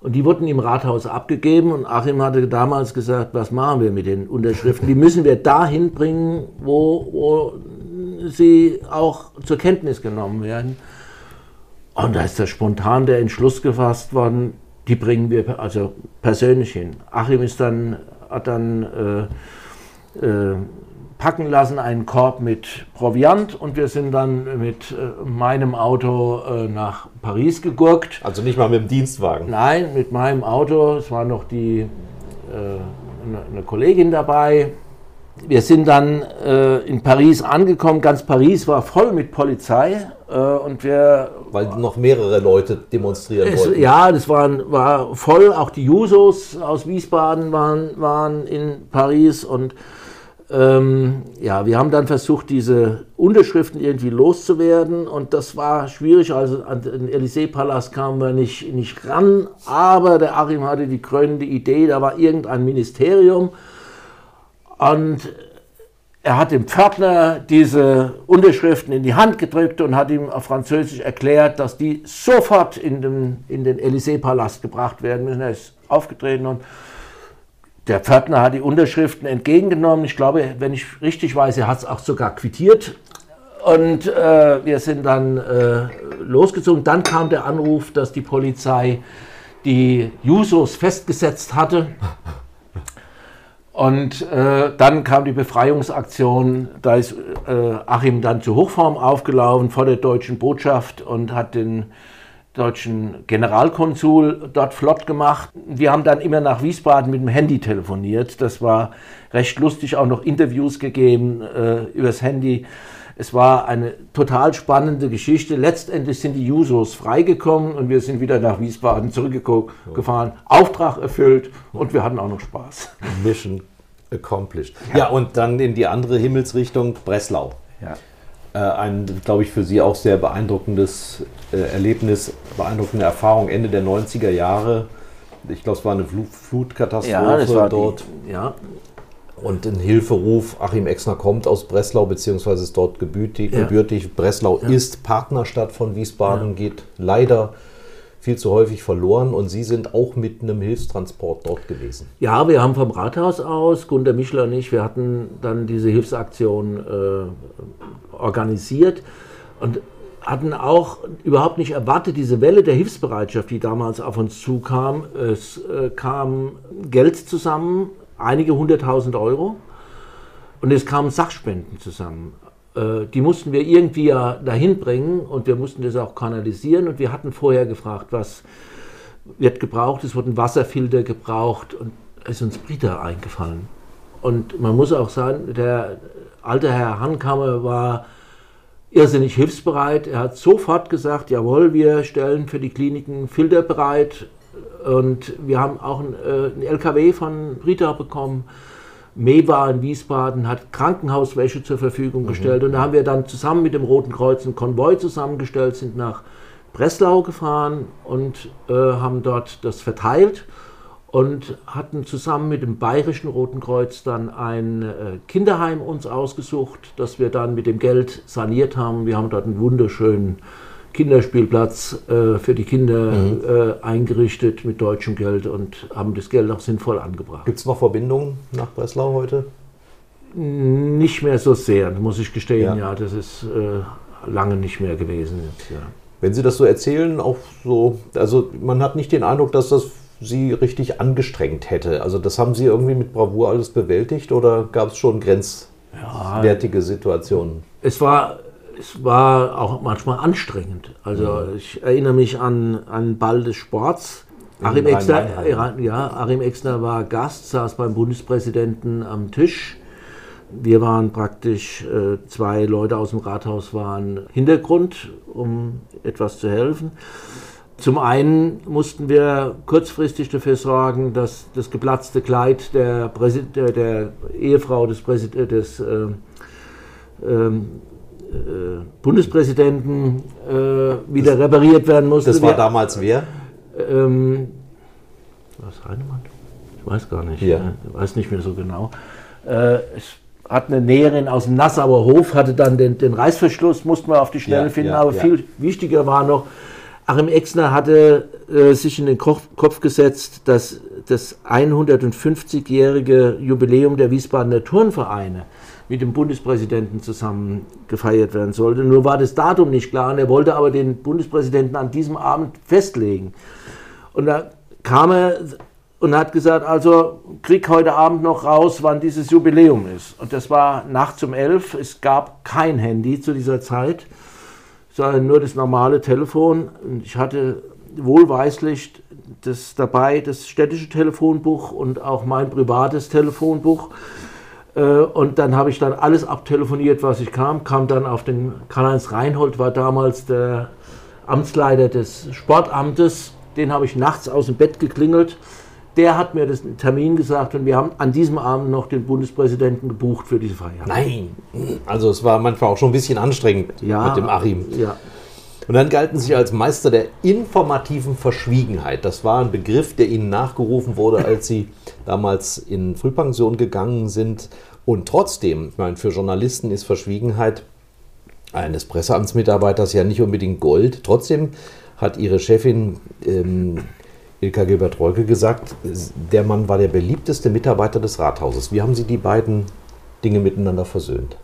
Und die wurden im Rathaus abgegeben und Achim hatte damals gesagt, was machen wir mit den Unterschriften? Die müssen wir dahin bringen, wo, wo sie auch zur Kenntnis genommen werden. Und da ist da spontan der Entschluss gefasst worden, die bringen wir also persönlich hin. Achim ist dann, hat dann äh, äh, packen lassen einen Korb mit Proviant und wir sind dann mit äh, meinem Auto äh, nach Paris gegurkt. Also nicht mal mit dem Dienstwagen. Nein, mit meinem Auto. Es war noch die, äh, eine, eine Kollegin dabei. Wir sind dann äh, in Paris angekommen. Ganz Paris war voll mit Polizei. Äh, und wir Weil noch mehrere Leute demonstrieren es, wollten. ja, das waren, war voll. Auch die Jusos aus Wiesbaden waren, waren in Paris. Und ähm, ja, wir haben dann versucht, diese Unterschriften irgendwie loszuwerden. Und das war schwierig. Also an den Élysée-Palast kamen wir nicht, nicht ran. Aber der Achim hatte die krönende Idee, da war irgendein Ministerium. Und er hat dem Pförtner diese Unterschriften in die Hand gedrückt und hat ihm auf Französisch erklärt, dass die sofort in den, in den Élysée-Palast gebracht werden müssen. Er ist aufgetreten und der Pförtner hat die Unterschriften entgegengenommen. Ich glaube, wenn ich richtig weiß, er hat es auch sogar quittiert. Und äh, wir sind dann äh, losgezogen. Dann kam der Anruf, dass die Polizei die Jusos festgesetzt hatte. Und äh, dann kam die Befreiungsaktion. Da ist äh, Achim dann zur Hochform aufgelaufen vor der deutschen Botschaft und hat den deutschen Generalkonsul dort flott gemacht. Wir haben dann immer nach Wiesbaden mit dem Handy telefoniert. Das war recht lustig, auch noch Interviews gegeben äh, übers Handy. Es war eine total spannende Geschichte. Letztendlich sind die Jusos freigekommen und wir sind wieder nach Wiesbaden zurückgefahren. Auftrag erfüllt und wir hatten auch noch Spaß. Mission accomplished. Ja, und dann in die andere Himmelsrichtung, Breslau. Ja. Äh, ein, glaube ich, für Sie auch sehr beeindruckendes äh, Erlebnis, beeindruckende Erfahrung Ende der 90er Jahre. Ich glaube, es war eine Flut Flutkatastrophe dort. Die, ja, Und ein Hilferuf, Achim Exner kommt aus Breslau, beziehungsweise ist dort gebürtig. Ja. gebürtig. Breslau ist Partnerstadt von Wiesbaden, geht leider viel zu häufig verloren. Und Sie sind auch mit einem Hilfstransport dort gewesen. Ja, wir haben vom Rathaus aus, Gunter Michler und ich, wir hatten dann diese Hilfsaktion äh, organisiert und hatten auch überhaupt nicht erwartet, diese Welle der Hilfsbereitschaft, die damals auf uns zukam. Es äh, kam Geld zusammen, einige hunderttausend Euro, und es kamen Sachspenden zusammen. Äh, die mussten wir irgendwie ja dahin bringen und wir mussten das auch kanalisieren und wir hatten vorher gefragt, was wird gebraucht, es wurden Wasserfilter gebraucht und es ist uns Brita eingefallen. Und man muss auch sagen, der alte Herr Hankammer war irrsinnig hilfsbereit. Er hat sofort gesagt, jawohl, wir stellen für die Kliniken Filter bereit. Und wir haben auch einen, äh, einen LKW von Brita bekommen. Mewa in Wiesbaden hat Krankenhauswäsche zur Verfügung gestellt. Und da haben wir dann zusammen mit dem Roten Kreuz einen Konvoi zusammengestellt, sind nach Breslau gefahren und äh, haben dort das verteilt und hatten zusammen mit dem Bayerischen Roten Kreuz dann ein äh, Kinderheim uns ausgesucht, das wir dann mit dem Geld saniert haben. Wir haben dort einen wunderschönen Kinderspielplatz äh, für die Kinder Mhm. äh, eingerichtet mit deutschem Geld und haben das Geld auch sinnvoll angebracht. Gibt es noch Verbindungen nach Breslau heute? Nicht mehr so sehr, muss ich gestehen. Ja. Ja, das ist äh, lange nicht mehr gewesen. Jetzt, ja. Wenn Sie das so erzählen, auch so, also man hat nicht den Eindruck, dass das Sie richtig angestrengt hätte. Also das haben Sie irgendwie mit Bravour alles bewältigt oder gab es schon grenzwertige Situationen? Es war, es war auch manchmal anstrengend. Also Mhm. ich erinnere mich an einen Ball des Sports. In Achim Exner, ja, Achim Exner war Gast, saß beim Bundespräsidenten am Tisch. Wir waren praktisch, äh, zwei Leute aus dem Rathaus waren Hintergrund, um etwas zu helfen. Zum einen mussten wir kurzfristig dafür sorgen, dass das geplatzte Kleid der, Präsi der, Ehefrau des, Präsid des äh, ähm, äh, Bundespräsidenten äh, wieder repariert werden musste. Das war damals wer? ähm, was Heinemann? Ich weiß gar nicht. Ja. äh, Ich weiß nicht mehr so genau. Äh, es hat eine Näherin aus dem Nassauer Hof, hatte dann den, den Reißverschluss, mussten wir auf die Schnelle Ja, finden. ja, aber viel wichtiger war noch, Achim Exner hatte äh, sich in den Kopf, Kopf gesetzt, dass das 150-jährige Jubiläum der Wiesbadener Turnvereine mit dem Bundespräsidenten zusammen gefeiert werden sollte. Nur war das Datum nicht klar und er wollte aber den Bundespräsidenten an diesem Abend festlegen. Und da kam er und hat gesagt, also krieg heute Abend noch raus, wann dieses Jubiläum ist. Und das war nachts um elf. Es gab kein Handy zu dieser Zeit, sondern nur das normale Telefon. Und ich hatte wohlweislich das dabei, das städtische Telefonbuch und auch mein privates Telefonbuch. Äh, Und dann habe ich dann alles abtelefoniert, was ich kam. Kam dann auf den Karl-Heinz Reinhold, war damals der Amtsleiter des Sportamtes. Den habe ich nachts aus dem Bett geklingelt. Der hat mir das Termin gesagt und wir haben an diesem Abend noch den Bundespräsidenten gebucht für diese Feier. Nein. Also es war manchmal auch schon ein bisschen anstrengend Ja, mit dem Achim. Ja. Und dann galten Sie als Meister der informativen Verschwiegenheit. Das war ein Begriff, der Ihnen nachgerufen wurde, als Sie damals in Frühpension gegangen sind. Und trotzdem, ich meine, für Journalisten ist Verschwiegenheit eines Presseamtsmitarbeiters ja nicht unbedingt Gold. Trotzdem hat Ihre Chefin ähm, Ilka Gilbert-Rolke gesagt, der Mann war der beliebteste Mitarbeiter des Rathauses. Wie haben Sie die beiden Dinge miteinander versöhnt?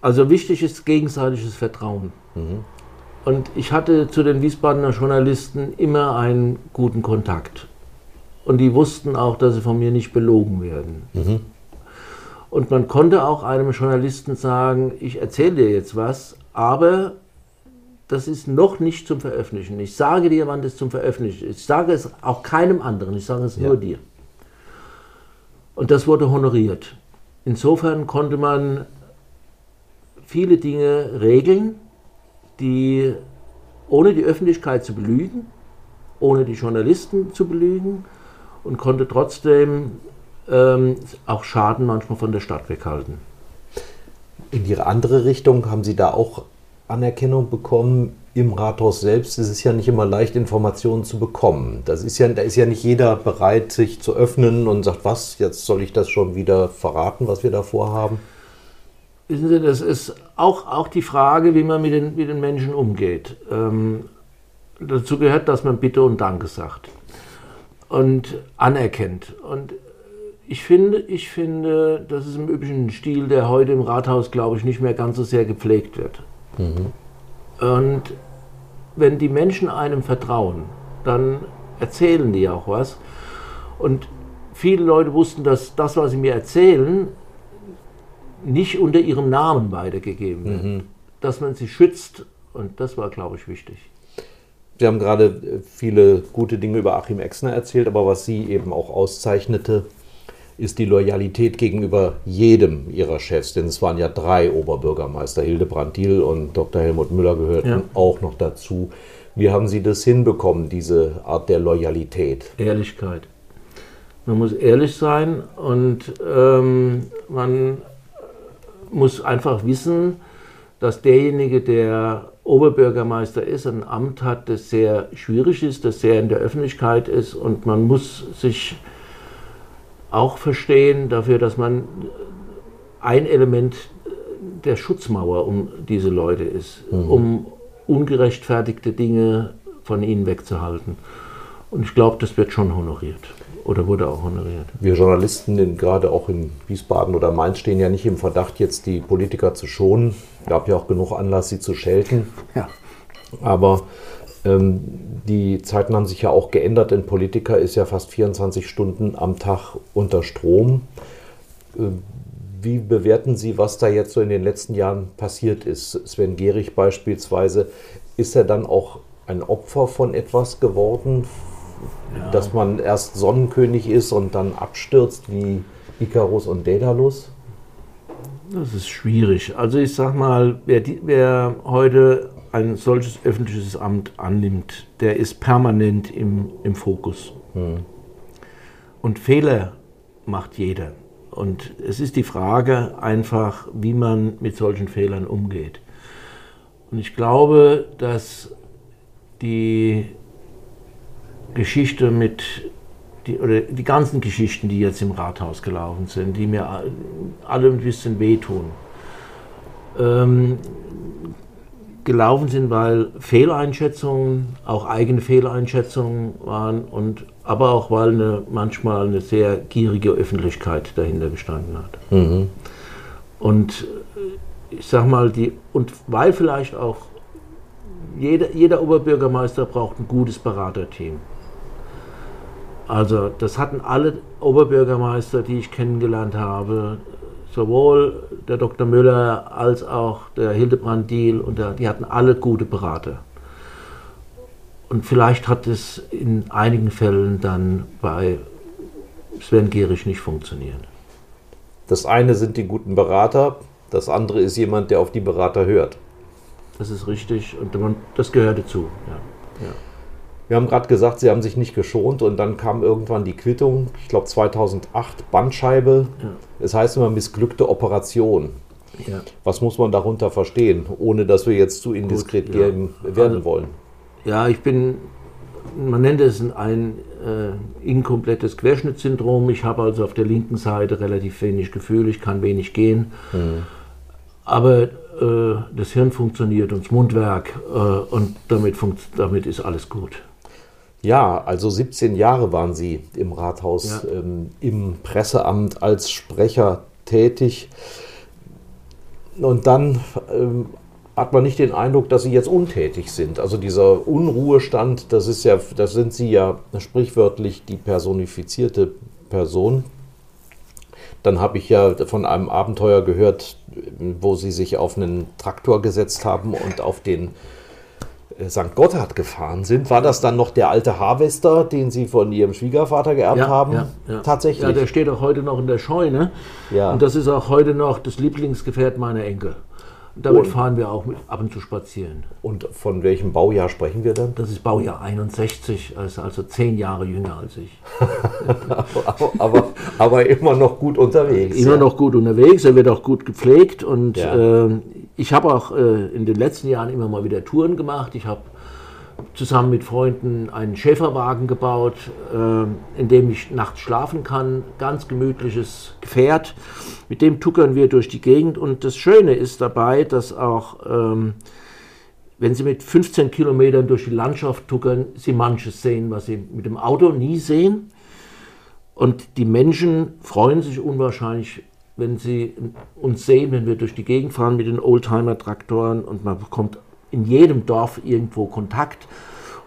Also wichtig ist gegenseitiges Vertrauen. Und ich hatte zu den Wiesbadener Journalisten immer einen guten Kontakt. Und die wussten auch, dass sie von mir nicht belogen werden. Und man konnte auch einem Journalisten sagen, ich erzähle dir jetzt was, aber das ist noch nicht zum Veröffentlichen. Ich sage dir, wann das zum Veröffentlichen ist. Ich sage es auch keinem anderen, ich sage es Ja. nur dir. Und das wurde honoriert. Insofern konnte man viele Dinge regeln, die ohne die Öffentlichkeit zu belügen, ohne die Journalisten zu belügen und konnte trotzdem ähm, auch Schaden manchmal von der Stadt weghalten. In die andere Richtung haben Sie da auch Anerkennung bekommen. Im Rathaus selbst ist es ja nicht immer leicht, Informationen zu bekommen. Das ist ja, da ist ja nicht jeder bereit, sich zu öffnen und sagt, was, jetzt soll ich das schon wieder verraten, was wir da vorhaben. Wissen Sie, das ist auch, auch die Frage, wie man mit den, mit den Menschen umgeht. Ähm, dazu gehört, dass man Bitte und Danke sagt und anerkennt. Und ich finde, ich finde, das ist im üblichen Stil, der heute im Rathaus, glaube ich, nicht mehr ganz so sehr gepflegt wird. Und wenn die Menschen einem vertrauen, dann erzählen die auch was. Und viele Leute wussten, dass das, was sie mir erzählen, nicht unter ihrem Namen weitergegeben wird. Dass man sie schützt und das war, glaube ich, wichtig. Sie haben gerade äh, viele gute Dinge über Achim Exner erzählt, aber was Sie eben auch auszeichnete, ist die Loyalität gegenüber jedem Ihrer Chefs. Denn es waren ja drei Oberbürgermeister, Hildebrand Diel und Dr. Helmut Müller gehörten Ja. auch noch dazu. Wie haben Sie das hinbekommen, diese Art der Loyalität? Ehrlichkeit. Man muss ehrlich sein und ähm, man muss einfach wissen, dass derjenige, der Oberbürgermeister ist, ein Amt hat, das sehr schwierig ist, das sehr in der Öffentlichkeit ist und man muss sich auch verstehen dafür, dass man ein Element der Schutzmauer um diese Leute ist, mhm. um ungerechtfertigte Dinge von ihnen wegzuhalten. Und ich glaube, das wird schon honoriert oder wurde auch honoriert. Wir Journalisten, in, gerade auch in Wiesbaden oder Mainz, stehen ja nicht im Verdacht, jetzt die Politiker zu schonen. Es gab ja auch genug Anlass, sie zu schelten. Ja. Aber ähm, die Zeiten haben sich ja auch geändert. Ein Politiker ist ja fast 24 Stunden am Tag unter Strom. Ähm, wie bewerten Sie, was da jetzt so in den letzten Jahren passiert ist? Sven Gehrig beispielsweise, ist er dann auch ein Opfer von etwas geworden, ja. dass man erst Sonnenkönig ist und dann abstürzt wie Icarus und Daedalus? Das ist schwierig. Also ich sag mal, wer, die, wer heute ein solches öffentliches Amt annimmt, der ist permanent im, im Fokus. Hm. Und Fehler macht jeder. Und es ist die Frage einfach, wie man mit solchen Fehlern umgeht. Und ich glaube, dass die Geschichte mit, die, oder die ganzen Geschichten, die jetzt im Rathaus gelaufen sind, die mir alle ein bisschen wehtun, ähm, gelaufen sind, weil Fehleinschätzungen, auch eigene Fehleinschätzungen waren und aber auch weil eine, manchmal eine sehr gierige Öffentlichkeit dahinter gestanden hat. Mhm. Und ich sag mal, die, und weil vielleicht auch jeder, jeder Oberbürgermeister braucht ein gutes Beraterteam. Also das hatten alle Oberbürgermeister, die ich kennengelernt habe, sowohl der Dr. Müller als auch der Hildebrand Diel, und der, die hatten alle gute Berater. Und vielleicht hat es in einigen Fällen dann bei Sven Gehrig nicht funktioniert. Das eine sind die guten Berater, das andere ist jemand, der auf die Berater hört. Das ist richtig und das gehört dazu. Ja. Ja. Wir haben gerade gesagt, Sie haben sich nicht geschont und dann kam irgendwann die Quittung, ich glaube 2008, Bandscheibe. Ja. Das heißt immer missglückte Operation. Ja. Was muss man darunter verstehen, ohne dass wir jetzt zu indiskret Gut, ja. werden also, wollen? Ja, ich bin, man nennt es ein äh, inkomplettes Querschnittssyndrom. Ich habe also auf der linken Seite relativ wenig Gefühl, ich kann wenig gehen. Mhm. Aber äh, das Hirn funktioniert und das Mundwerk äh, und damit, damit ist alles gut. Ja, also 17 Jahre waren Sie im Rathaus, ja. ähm, im Presseamt als Sprecher tätig. Und dann ähm, hat man nicht den Eindruck, dass Sie jetzt untätig sind. Also dieser Unruhestand, das ist ja, das sind Sie ja sprichwörtlich die personifizierte Person. Dann habe ich ja von einem Abenteuer gehört, wo Sie sich auf einen Traktor gesetzt haben und auf den St. Gotthard gefahren sind, war das dann noch der alte Harvester, den Sie von Ihrem Schwiegervater geerbt ja, haben? Ja, ja. Tatsächlich. Ja, der steht auch heute noch in der Scheune. Ja. Und das ist auch heute noch das Lieblingsgefährt meiner Enkel. Damit und, fahren wir auch ab und zu spazieren. Und von welchem Baujahr sprechen wir dann? Das ist Baujahr 61, also, also zehn Jahre jünger als ich. aber, aber, aber, immer noch gut unterwegs. Immer ja. noch gut unterwegs, er wird auch gut gepflegt und ja. äh, ich habe auch äh, in den letzten Jahren immer mal wieder Touren gemacht. Ich habe zusammen mit Freunden einen Schäferwagen gebaut, äh, in dem ich nachts schlafen kann. Ganz gemütliches Gefährt. Mit dem tuckern wir durch die Gegend. Und das Schöne ist dabei, dass auch, ähm, wenn Sie mit 15 Kilometern durch die Landschaft tuckern, Sie manches sehen, was Sie mit dem Auto nie sehen. Und die Menschen freuen sich unwahrscheinlich wenn Sie uns sehen, wenn wir durch die Gegend fahren mit den Oldtimer-Traktoren und man bekommt in jedem Dorf irgendwo Kontakt.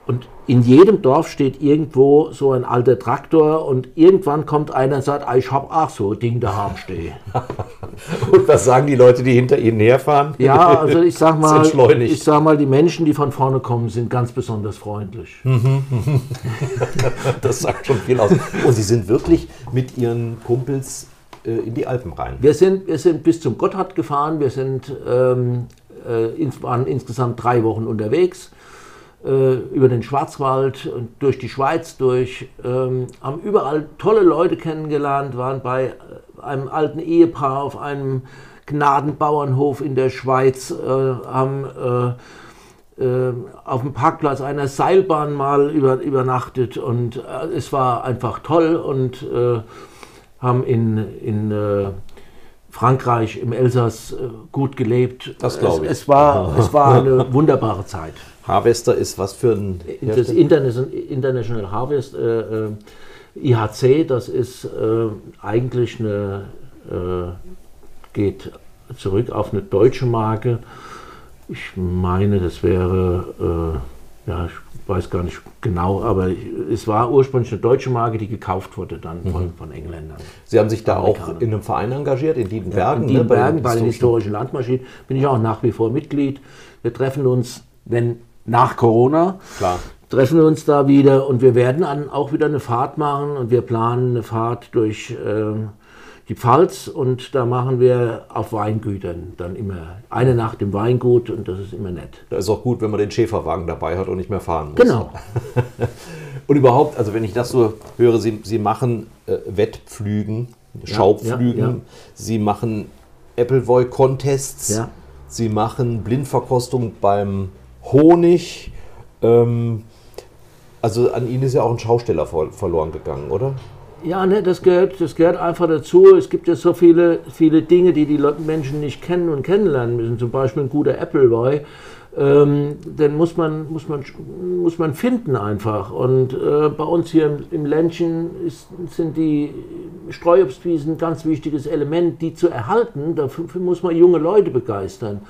Und in jedem Dorf steht irgendwo so ein alter Traktor und irgendwann kommt einer und sagt, ah, ich habe auch so ein Ding daheim stehen. und was sagen die Leute, die hinter ihnen herfahren? Ja, also ich sag mal, ich sag mal, die Menschen, die von vorne kommen, sind ganz besonders freundlich. das sagt schon viel aus. Und Sie sind wirklich mit Ihren Kumpels äh, in die Alpen rein. Wir sind, wir sind bis zum Gotthard gefahren, wir sind, ähm, äh, waren insgesamt drei Wochen unterwegs. äh, über den Schwarzwald und durch die Schweiz durch, ähm, haben überall tolle Leute kennengelernt, waren bei äh, einem alten Ehepaar auf einem Gnadenbauernhof in der Schweiz, äh, haben äh, äh, auf dem Parkplatz einer Seilbahn mal über, übernachtet und es war einfach toll und haben in, in Frankreich, im Elsass gut gelebt. Das glaube ich. Es, es, war, es war eine wunderbare Zeit. Harvester ist was für ein. Das International Harvest äh, äh IHC, das ist äh, eigentlich eine, äh, geht zurück auf eine deutsche Marke. Ich meine, das wäre, äh, ja, ich weiß gar nicht genau, aber es war ursprünglich eine deutsche Marke, die gekauft wurde dann von, mhm. von Engländern. Sie haben sich da auch in einem Verein engagiert, in Diedenbergen? Ja, in Diedenbergen, ne, bei, bei den historischen Landmaschinen bin ich auch nach wie vor Mitglied. Wir treffen uns, wenn nach Corona. Klar. Treffen wir uns da wieder und wir werden dann auch wieder eine Fahrt machen und wir planen eine Fahrt durch äh, die Pfalz und da machen wir auf Weingütern dann immer eine Nacht im Weingut und das ist immer nett. Da ist auch gut, wenn man den Schäferwagen dabei hat und nicht mehr fahren muss. Genau. und überhaupt, also wenn ich das so höre, Sie, Sie machen äh, Wettpflügen, ja, Schaupflügen, ja, ja. Sie machen Appleboy-Contests, Sie machen Blindverkostung beim Honig. Ähm, also an ihn ist ja auch ein Schausteller verloren gegangen, oder? Ja, ne, das gehört, das gehört einfach dazu. Es gibt ja so viele, viele Dinge, die die Menschen nicht kennen und kennenlernen müssen. Zum Beispiel ein guter Appleboy. Ähm, den muss man, muss, man, muss man finden einfach. Und äh, bei uns hier im, im Ländchen ist, sind die Streuobstwiesen ein ganz wichtiges Element, die zu erhalten. Dafür muss man junge Leute begeistern.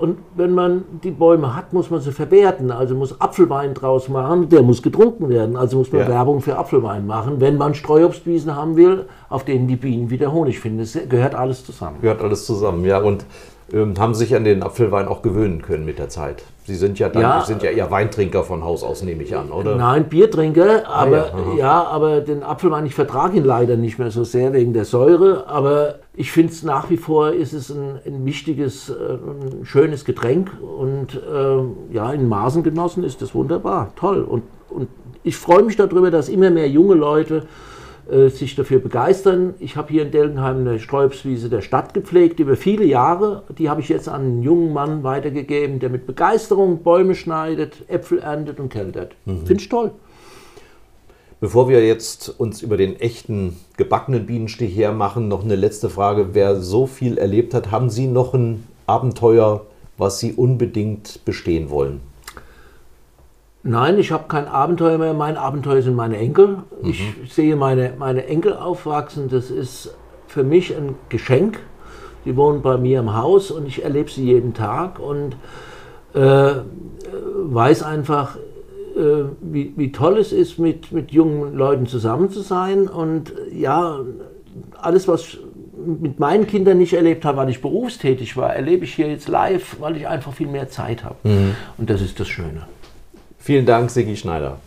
Und wenn man die Bäume hat, muss man sie verwerten. Also muss Apfelwein draus machen, der muss getrunken werden. Also muss man ja. Werbung für Apfelwein machen, wenn man Streuobstwiesen haben will, auf denen die Bienen wieder Honig finden. Das gehört alles zusammen. Gehört alles zusammen, ja. Und ähm, haben sich an den Apfelwein auch gewöhnen können mit der Zeit. Sie sind ja dann, ja, sind ja eher Weintrinker von Haus aus, nehme ich an, oder? Nein, Biertrinker, ah, aber ja, ja, aber den Apfelwein, ich vertrage ihn leider nicht mehr so sehr wegen der Säure, aber ich finde es nach wie vor ist es ein, ein wichtiges, ein schönes Getränk und äh, ja, in Maßen genossen ist das wunderbar, toll. Und, und ich freue mich darüber, dass immer mehr junge Leute äh, sich dafür begeistern. Ich habe hier in Delgenheim eine Sträubswiese der Stadt gepflegt über viele Jahre. Die habe ich jetzt an einen jungen Mann weitergegeben, der mit Begeisterung Bäume schneidet, Äpfel erntet und keltert. Mhm. Finde ich toll. Bevor wir jetzt uns über den echten gebackenen Bienenstich hermachen, noch eine letzte Frage. Wer so viel erlebt hat, haben Sie noch ein Abenteuer, was Sie unbedingt bestehen wollen? Nein, ich habe kein Abenteuer mehr. Mein Abenteuer sind meine Enkel. Mhm. Ich sehe meine, meine Enkel aufwachsen. Das ist für mich ein Geschenk. Die wohnen bei mir im Haus und ich erlebe sie jeden Tag und äh, weiß einfach, äh, wie, wie toll es ist, mit, mit jungen Leuten zusammen zu sein. Und ja, alles, was mit meinen Kindern nicht erlebt habe, weil ich berufstätig war, erlebe ich hier jetzt live, weil ich einfach viel mehr Zeit habe. Mhm. Und das ist das Schöne. Vielen Dank, Sigi Schneider.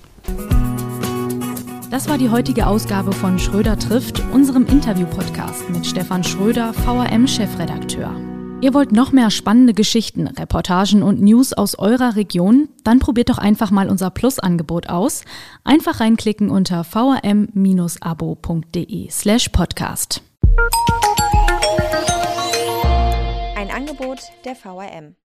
Das war die heutige Ausgabe von Schröder trifft, unserem Interview-Podcast mit Stefan Schröder, VRM-Chefredakteur. Ihr wollt noch mehr spannende Geschichten, Reportagen und News aus eurer Region? Dann probiert doch einfach mal unser Plus-Angebot aus. Einfach reinklicken unter vrm-abo.de slash podcast. Ein Angebot der VRM.